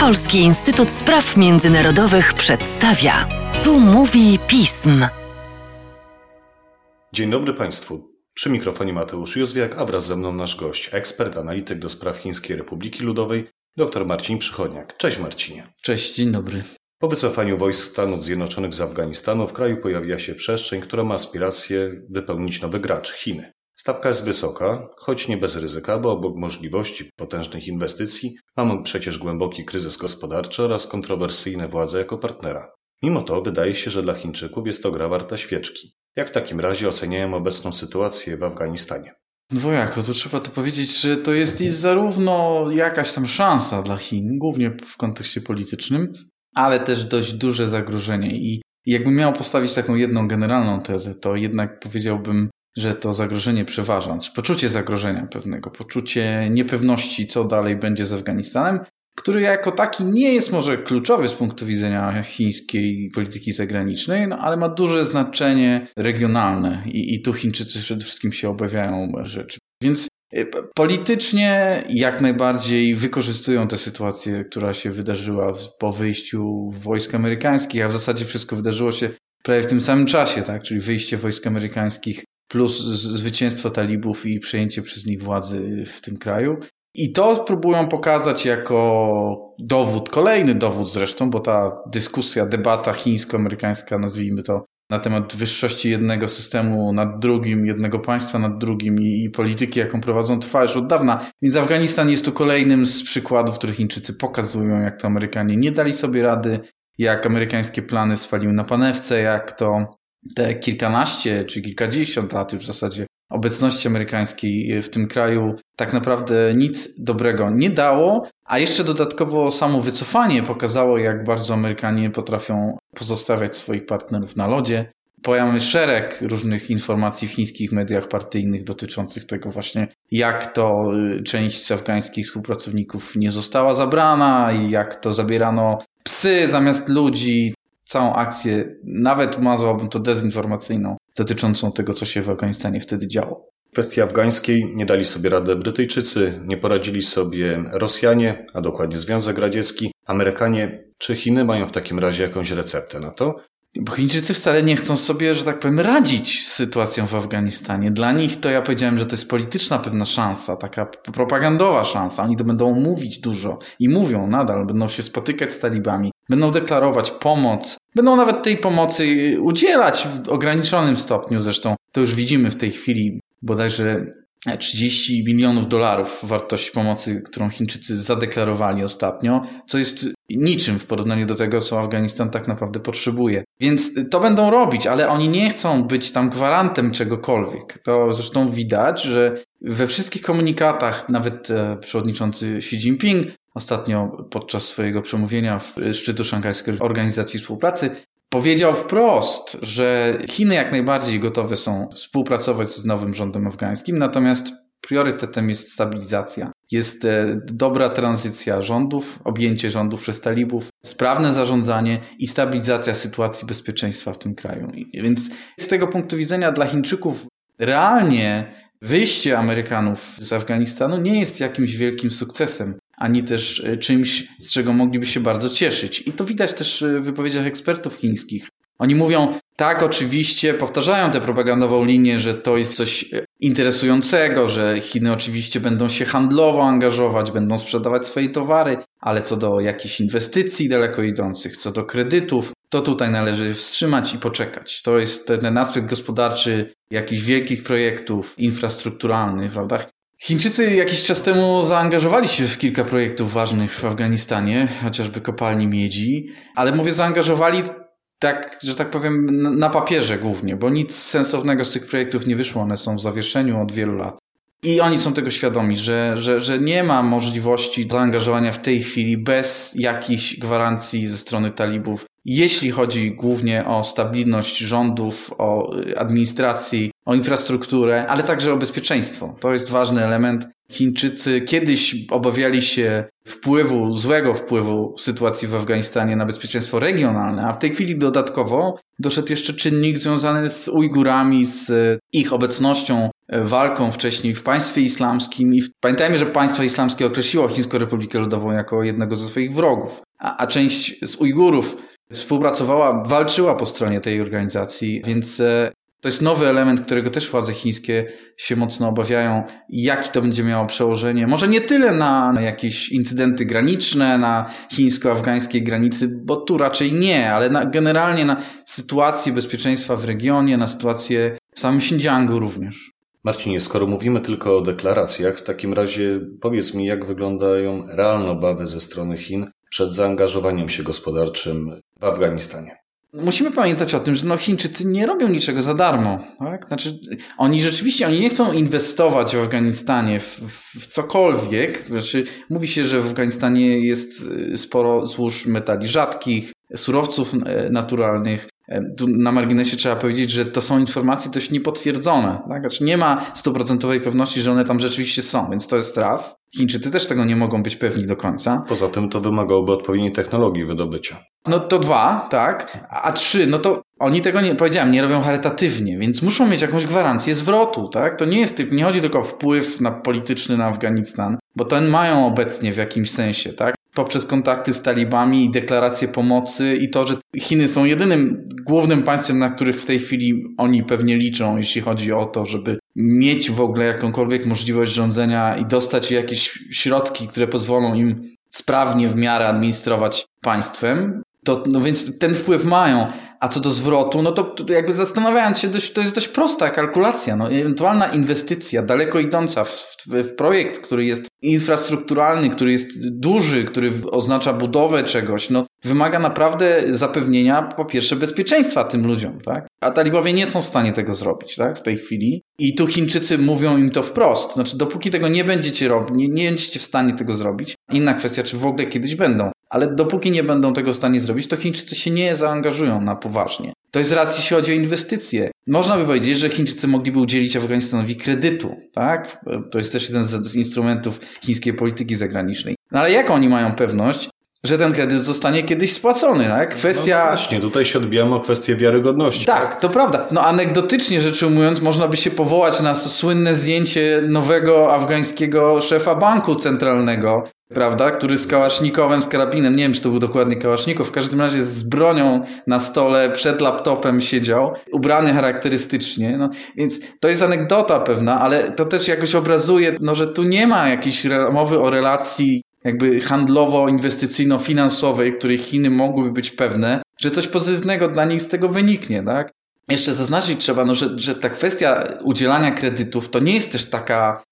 Polski Instytut Spraw Międzynarodowych przedstawia. Tu mówi pism. Dzień dobry Państwu. Przy mikrofonie Mateusz Józwiak, a wraz ze mną nasz gość, ekspert, analityk do spraw Chińskiej Republiki Ludowej, dr Marcin Przychodniak. Cześć Marcinie. Cześć, dzień dobry. Po wycofaniu wojsk Stanów Zjednoczonych z Afganistanu w kraju pojawia się przestrzeń, która ma aspiracje wypełnić nowy gracz Chiny. Stawka jest wysoka, choć nie bez ryzyka, bo obok możliwości potężnych inwestycji mamy przecież głęboki kryzys gospodarczy oraz kontrowersyjne władze jako partnera. Mimo to wydaje się, że dla Chińczyków jest to gra warta świeczki. Jak w takim razie oceniają obecną sytuację w Afganistanie? Dwojako, to trzeba to powiedzieć, że to jest zarówno jakaś tam szansa dla Chin, głównie w kontekście politycznym, ale też dość duże zagrożenie. I jakbym miał postawić taką jedną generalną tezę, to jednak powiedziałbym, że to zagrożenie przeważa, czy poczucie zagrożenia pewnego, poczucie niepewności, co dalej będzie z Afganistanem, który jako taki nie jest może kluczowy z punktu widzenia chińskiej polityki zagranicznej, no ale ma duże znaczenie regionalne i, i tu Chińczycy przede wszystkim się obawiają rzeczy. Więc y, politycznie jak najbardziej wykorzystują tę sytuację, która się wydarzyła po wyjściu wojsk amerykańskich, a w zasadzie wszystko wydarzyło się prawie w tym samym czasie, tak? czyli wyjście wojsk amerykańskich plus zwycięstwo talibów i przejęcie przez nich władzy w tym kraju. I to próbują pokazać jako dowód, kolejny dowód zresztą, bo ta dyskusja, debata chińsko-amerykańska, nazwijmy to, na temat wyższości jednego systemu nad drugim, jednego państwa nad drugim i, i, polityki, jaką prowadzą, trwa już od dawna. Więc Afganistan jest tu kolejnym z przykładów, w których Chińczycy pokazują, jak to Amerykanie nie dali sobie rady, jak amerykańskie plany spaliły na panewce, jak to te kilkanaście czy kilkadziesiąt lat już w zasadzie obecności amerykańskiej w tym kraju tak naprawdę nic dobrego nie dało, a jeszcze dodatkowo samo wycofanie pokazało, jak bardzo Amerykanie potrafią pozostawiać swoich partnerów na lodzie. Pojawia szereg różnych informacji w chińskich mediach partyjnych dotyczących tego właśnie, jak to y, część afgańskich współpracowników nie została zabrana i jak to zabierano psy zamiast ludzi całą akcję, nawet nazwałbym to dezinformacyjną, dotyczącą tego, co się w Afganistanie wtedy działo. W kwestii afgańskiej nie dali sobie rady Brytyjczycy, nie poradzili sobie Rosjanie, a dokładnie Związek Radziecki, Amerykanie. Czy Chiny mają w takim razie jakąś receptę na to? Bo Chińczycy wcale nie chcą sobie, że tak powiem, radzić z sytuacją w Afganistanie. Dla nich to ja powiedziałem, że to jest polityczna pewna szansa, taka propagandowa szansa. Oni to będą mówić dużo i mówią nadal, będą się spotykać z talibami, będą deklarować pomoc, będą nawet tej pomocy udzielać w ograniczonym stopniu. Zresztą to już widzimy w tej chwili bodajże 30 milionów dolarów wartości pomocy, którą Chińczycy zadeklarowali ostatnio, co jest niczym w porównaniu do tego, co Afganistan tak naprawdę potrzebuje. Więc to będą robić, ale oni nie chcą być tam gwarantem czegokolwiek. To zresztą widać, że we wszystkich komunikatach, nawet e, przewodniczący Xi Jinping ostatnio podczas swojego przemówienia w szczytu Szanghajskiej Organizacji Współpracy powiedział wprost, że Chiny jak najbardziej gotowe są współpracować z nowym rządem afgańskim, natomiast priorytetem jest stabilizacja. Jest e, dobra tranzycja rządów, objęcie rządów przez talibów, sprawne zarządzanie i stabilizacja sytuacji bezpieczeństwa w tym kraju. Więc z tego punktu widzenia dla Chińczyków realnie wyjście Amerykanów z Afganistanu nie jest jakimś wielkim sukcesem ani też e, czymś, z czego mogliby się bardzo cieszyć. I to widać też w wypowiedziach ekspertów chińskich. Oni mówią, tak, oczywiście, powtarzają tę propagandową linię, że to jest coś e, interesującego, że Chiny oczywiście będą się handlowo angażować, będą sprzedawać swoje towary, ale co do jakichś inwestycji daleko idących, co do kredytów, to tutaj należy wstrzymać i poczekać. To jest ten aspekt gospodarczy jakichś wielkich projektów infrastrukturalnych, prawda? Chińczycy jakiś czas temu zaangażowali się w kilka projektów ważnych w Afganistanie, chociażby kopalni miedzi, ale mówię zaangażowali tak, że tak powiem, na papierze głównie, bo nic sensownego z tych projektów nie wyszło. One są w zawieszeniu od wielu lat. I oni są tego świadomi, że, że, że nie ma możliwości zaangażowania w tej chwili bez jakichś gwarancji ze strony talibów, jeśli chodzi głównie o stabilność rządów, o administracji, o infrastrukturę, ale także o bezpieczeństwo. To jest ważny element. Chińczycy kiedyś obawiali się wpływu, złego wpływu sytuacji w Afganistanie na bezpieczeństwo regionalne, a w tej chwili dodatkowo doszedł jeszcze czynnik związany z Ujgurami, z ich obecnością, e, walką wcześniej w państwie islamskim. I pamiętajmy, że państwo islamskie określiło Chińską Republikę Ludową jako jednego ze swoich wrogów, a, a część z Ujgurów współpracowała, walczyła po stronie tej organizacji, więc e, to jest nowy element, którego też władze chińskie się mocno obawiają. Jaki to będzie miało przełożenie? Może nie tyle na, na jakieś incydenty graniczne, na chińsko-afgańskiej granicy, bo tu raczej nie, ale na, generalnie na sytuację bezpieczeństwa w regionie, na sytuację w samym Xinjiangu również. Marcinie, skoro mówimy tylko o deklaracjach, w takim razie powiedz mi, jak wyglądają realne obawy ze strony Chin przed zaangażowaniem się gospodarczym w Afganistanie? Musimy pamiętać o tym, że no Chińczycy nie robią niczego za darmo. Tak? Znaczy, oni rzeczywiście oni nie chcą inwestować w Afganistanie w, w, cokolwiek. Znaczy, mówi się, że w Afganistanie jest y, sporo złóż metali rzadkich, surowców y, naturalnych. Tu na marginesie trzeba powiedzieć, że to są informacje dość niepotwierdzone. Tak? Znaczy nie ma stuprocentowej pewności, że one tam rzeczywiście są, więc to jest raz. Chińczycy też tego nie mogą być pewni do końca. Poza tym to wymagałoby odpowiedniej technologii wydobycia. No to dwa, tak. A trzy, no to oni tego nie, powiedziałem, nie robią charytatywnie, więc muszą mieć jakąś gwarancję zwrotu, tak? To nie jest, nie chodzi tylko o wpływ na polityczny na Afganistan, bo ten mają obecnie w jakimś sensie, tak? Poprzez kontakty z talibami i deklaracje pomocy i to, że Chiny są jedynym głównym państwem, na których w tej chwili oni pewnie liczą, jeśli chodzi o to, żeby mieć w ogóle jakąkolwiek możliwość rządzenia i dostać jakieś środki, które pozwolą im sprawnie w miarę administrować państwem, to no więc ten wpływ mają. A co do zwrotu, no to, to jakby zastanawiając się, dość, to jest dość prosta kalkulacja. No, ewentualna inwestycja daleko idąca w, w, projekt, który jest infrastrukturalny, który jest duży, który oznacza budowę czegoś, no, wymaga naprawdę zapewnienia po pierwsze bezpieczeństwa tym ludziom, tak? A talibowie nie są w stanie tego zrobić, tak? W tej chwili. I tu Chińczycy mówią im to wprost. Znaczy, dopóki tego nie będziecie robić, nie, nie będziecie w stanie tego zrobić, inna kwestia, czy w ogóle kiedyś będą ale dopóki nie będą tego w stanie zrobić, to Chińczycy się nie zaangażują na poważnie. To jest raz, jeśli chodzi o inwestycje. Można by powiedzieć, że Chińczycy mogliby udzielić Afganistanowi kredytu, tak? To jest też jeden z instrumentów chińskiej polityki zagranicznej. No ale jak oni mają pewność, że ten kredyt zostanie kiedyś spłacony, tak? Kwestia... No właśnie, tutaj się odbijamy o kwestię wiarygodności. Tak, tak, to prawda. No anegdotycznie rzecz ujmując, można by się powołać na słynne zdjęcie nowego afgańskiego szefa banku centralnego, prawda, który z kałasznikowem, z karabinem, nie wiem, czy to był dokładnie kałaszników, w każdym razie z bronią na stole przed laptopem siedział, ubrany charakterystycznie, no, więc to jest anegdota pewna, ale to też jakoś obrazuje, no, że tu nie ma jakiejś mowy o relacji jakby handlowo-inwestycyjno-finansowej, której Chiny mogłyby być pewne, że coś pozytywnego dla nich z tego wyniknie, tak? Jeszcze zaznaczyć trzeba, no, że, że ta kwestia udzielania kredytów to nie jest też taka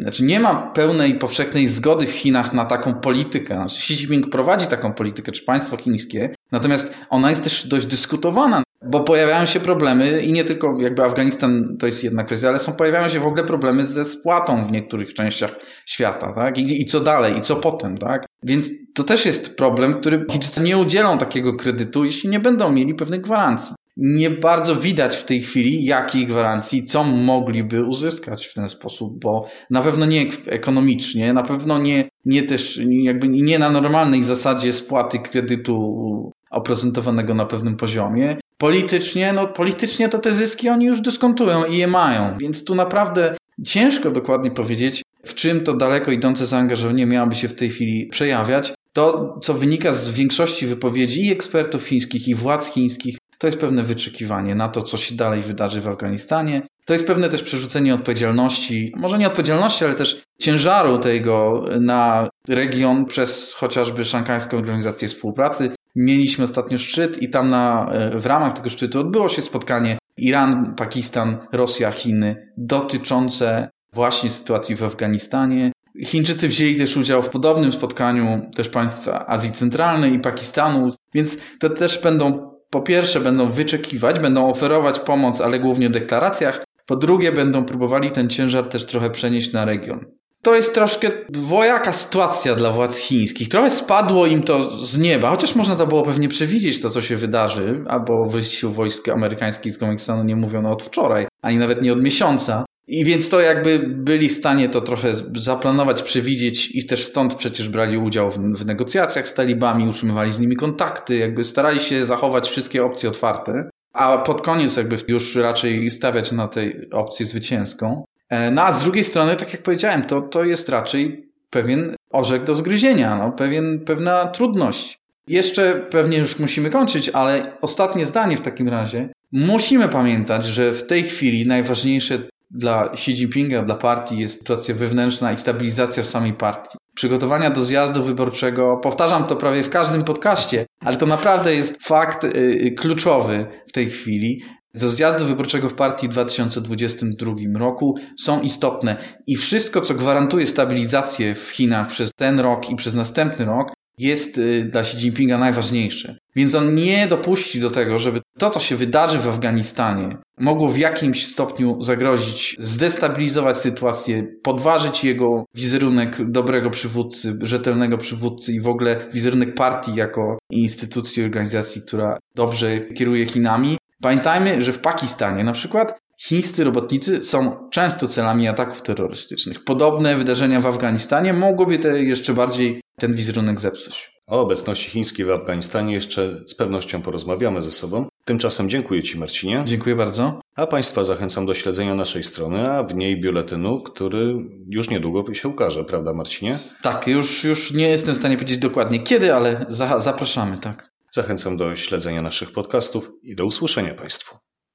znaczy nie ma pełnej, powszechnej zgody w Chinach na taką politykę. Znaczy Xi Jinping prowadzi taką politykę, czy państwo chińskie, natomiast ona jest też dość dyskutowana, bo pojawiają się problemy i nie tylko jakby Afganistan to jest jedna kwestia, ale są, pojawiają się w ogóle problemy ze spłatą w niektórych częściach świata, tak? I, i co dalej, i co potem, tak? Więc to też jest problem, który Chińczycy nie udzielą takiego kredytu, jeśli nie będą mieli pewnych gwarancji nie bardzo widać w tej chwili, jakiej gwarancji, co mogliby uzyskać w ten sposób, bo na pewno nie ekonomicznie, na pewno nie, nie też, jakby nie na normalnej zasadzie spłaty kredytu oprocentowanego na pewnym poziomie. Politycznie, no politycznie to te zyski oni już dyskontują i je mają, więc tu naprawdę ciężko dokładnie powiedzieć, w czym to daleko idące zaangażowanie miałoby się w tej chwili przejawiać. To, co wynika z większości wypowiedzi i ekspertów chińskich, i władz chińskich, to jest pewne wyczekiwanie na to, co się dalej wydarzy w Afganistanie. To jest pewne też przerzucenie odpowiedzialności, może nie odpowiedzialności, ale też ciężaru tego na region przez chociażby Szanghajską Organizację Współpracy. Mieliśmy ostatnio szczyt i tam na, e, w ramach tego szczytu odbyło się spotkanie Iran, Pakistan, Rosja, Chiny dotyczące właśnie sytuacji w Afganistanie. Chińczycy wzięli też udział w podobnym spotkaniu też państwa Azji Centralnej i Pakistanu, więc to też będą po pierwsze będą wyczekiwać, będą oferować pomoc, ale głównie w deklaracjach. Po drugie będą próbowali ten ciężar też trochę przenieść na region. To jest troszkę dwojaka sytuacja dla władz chińskich. Trochę spadło im to z nieba, chociaż można to było pewnie przewidzieć to, co się wydarzy, albo wyjściu wojsk amerykańskich z Afganistanu nie mówiono od wczoraj, ani nawet nie od miesiąca. I więc to jakby byli w stanie to trochę zaplanować, przewidzieć i też stąd przecież brali udział w, w, negocjacjach z talibami, utrzymywali z nimi kontakty, jakby starali się zachować wszystkie opcje otwarte, a pod koniec jakby już raczej stawiać na tej opcji zwycięską. E, no a z drugiej strony, tak jak powiedziałem, to, to jest raczej pewien orzek do zgryzienia, no, pewien, pewna trudność. Jeszcze pewnie już musimy kończyć, ale ostatnie zdanie w takim razie. Musimy pamiętać, że w tej chwili najważniejsze dla Xi Jinpinga, dla partii jest sytuacja wewnętrzna i stabilizacja w samej partii. Przygotowania do zjazdu wyborczego, powtarzam to prawie w każdym podcaście, ale to naprawdę jest fakt yy, kluczowy w tej chwili. Do zjazdu wyborczego w partii w 2022 roku są istotne i wszystko, co gwarantuje stabilizację w Chinach przez ten rok i przez następny rok, jest y, dla Xi Jinpinga najważniejsze. Więc on nie dopuści do tego, żeby to, co się wydarzy w Afganistanie, mogło w jakimś stopniu zagrozić, zdestabilizować sytuację, podważyć jego wizerunek dobrego przywódcy, rzetelnego przywódcy i w ogóle wizerunek partii jako instytucji, organizacji, która dobrze kieruje Chinami. Pamiętajmy, że w Pakistanie na przykład chińscy robotnicy są często celami ataków terrorystycznych. Podobne wydarzenia w Afganistanie mogłyby te jeszcze bardziej ten wizerunek zepsuć. O obecności chińskiej w Afganistanie jeszcze z pewnością porozmawiamy ze sobą. Tymczasem dziękuję Ci, Marcinie. Dziękuję bardzo. A Państwa zachęcam do śledzenia naszej strony, a w niej biuletynu, który już niedługo się ukaże, prawda, Marcinie? Tak, już, już nie jestem w stanie powiedzieć dokładnie kiedy, ale za, zapraszamy, tak. Zachęcam do śledzenia naszych podcastów i do usłyszenia Państwu.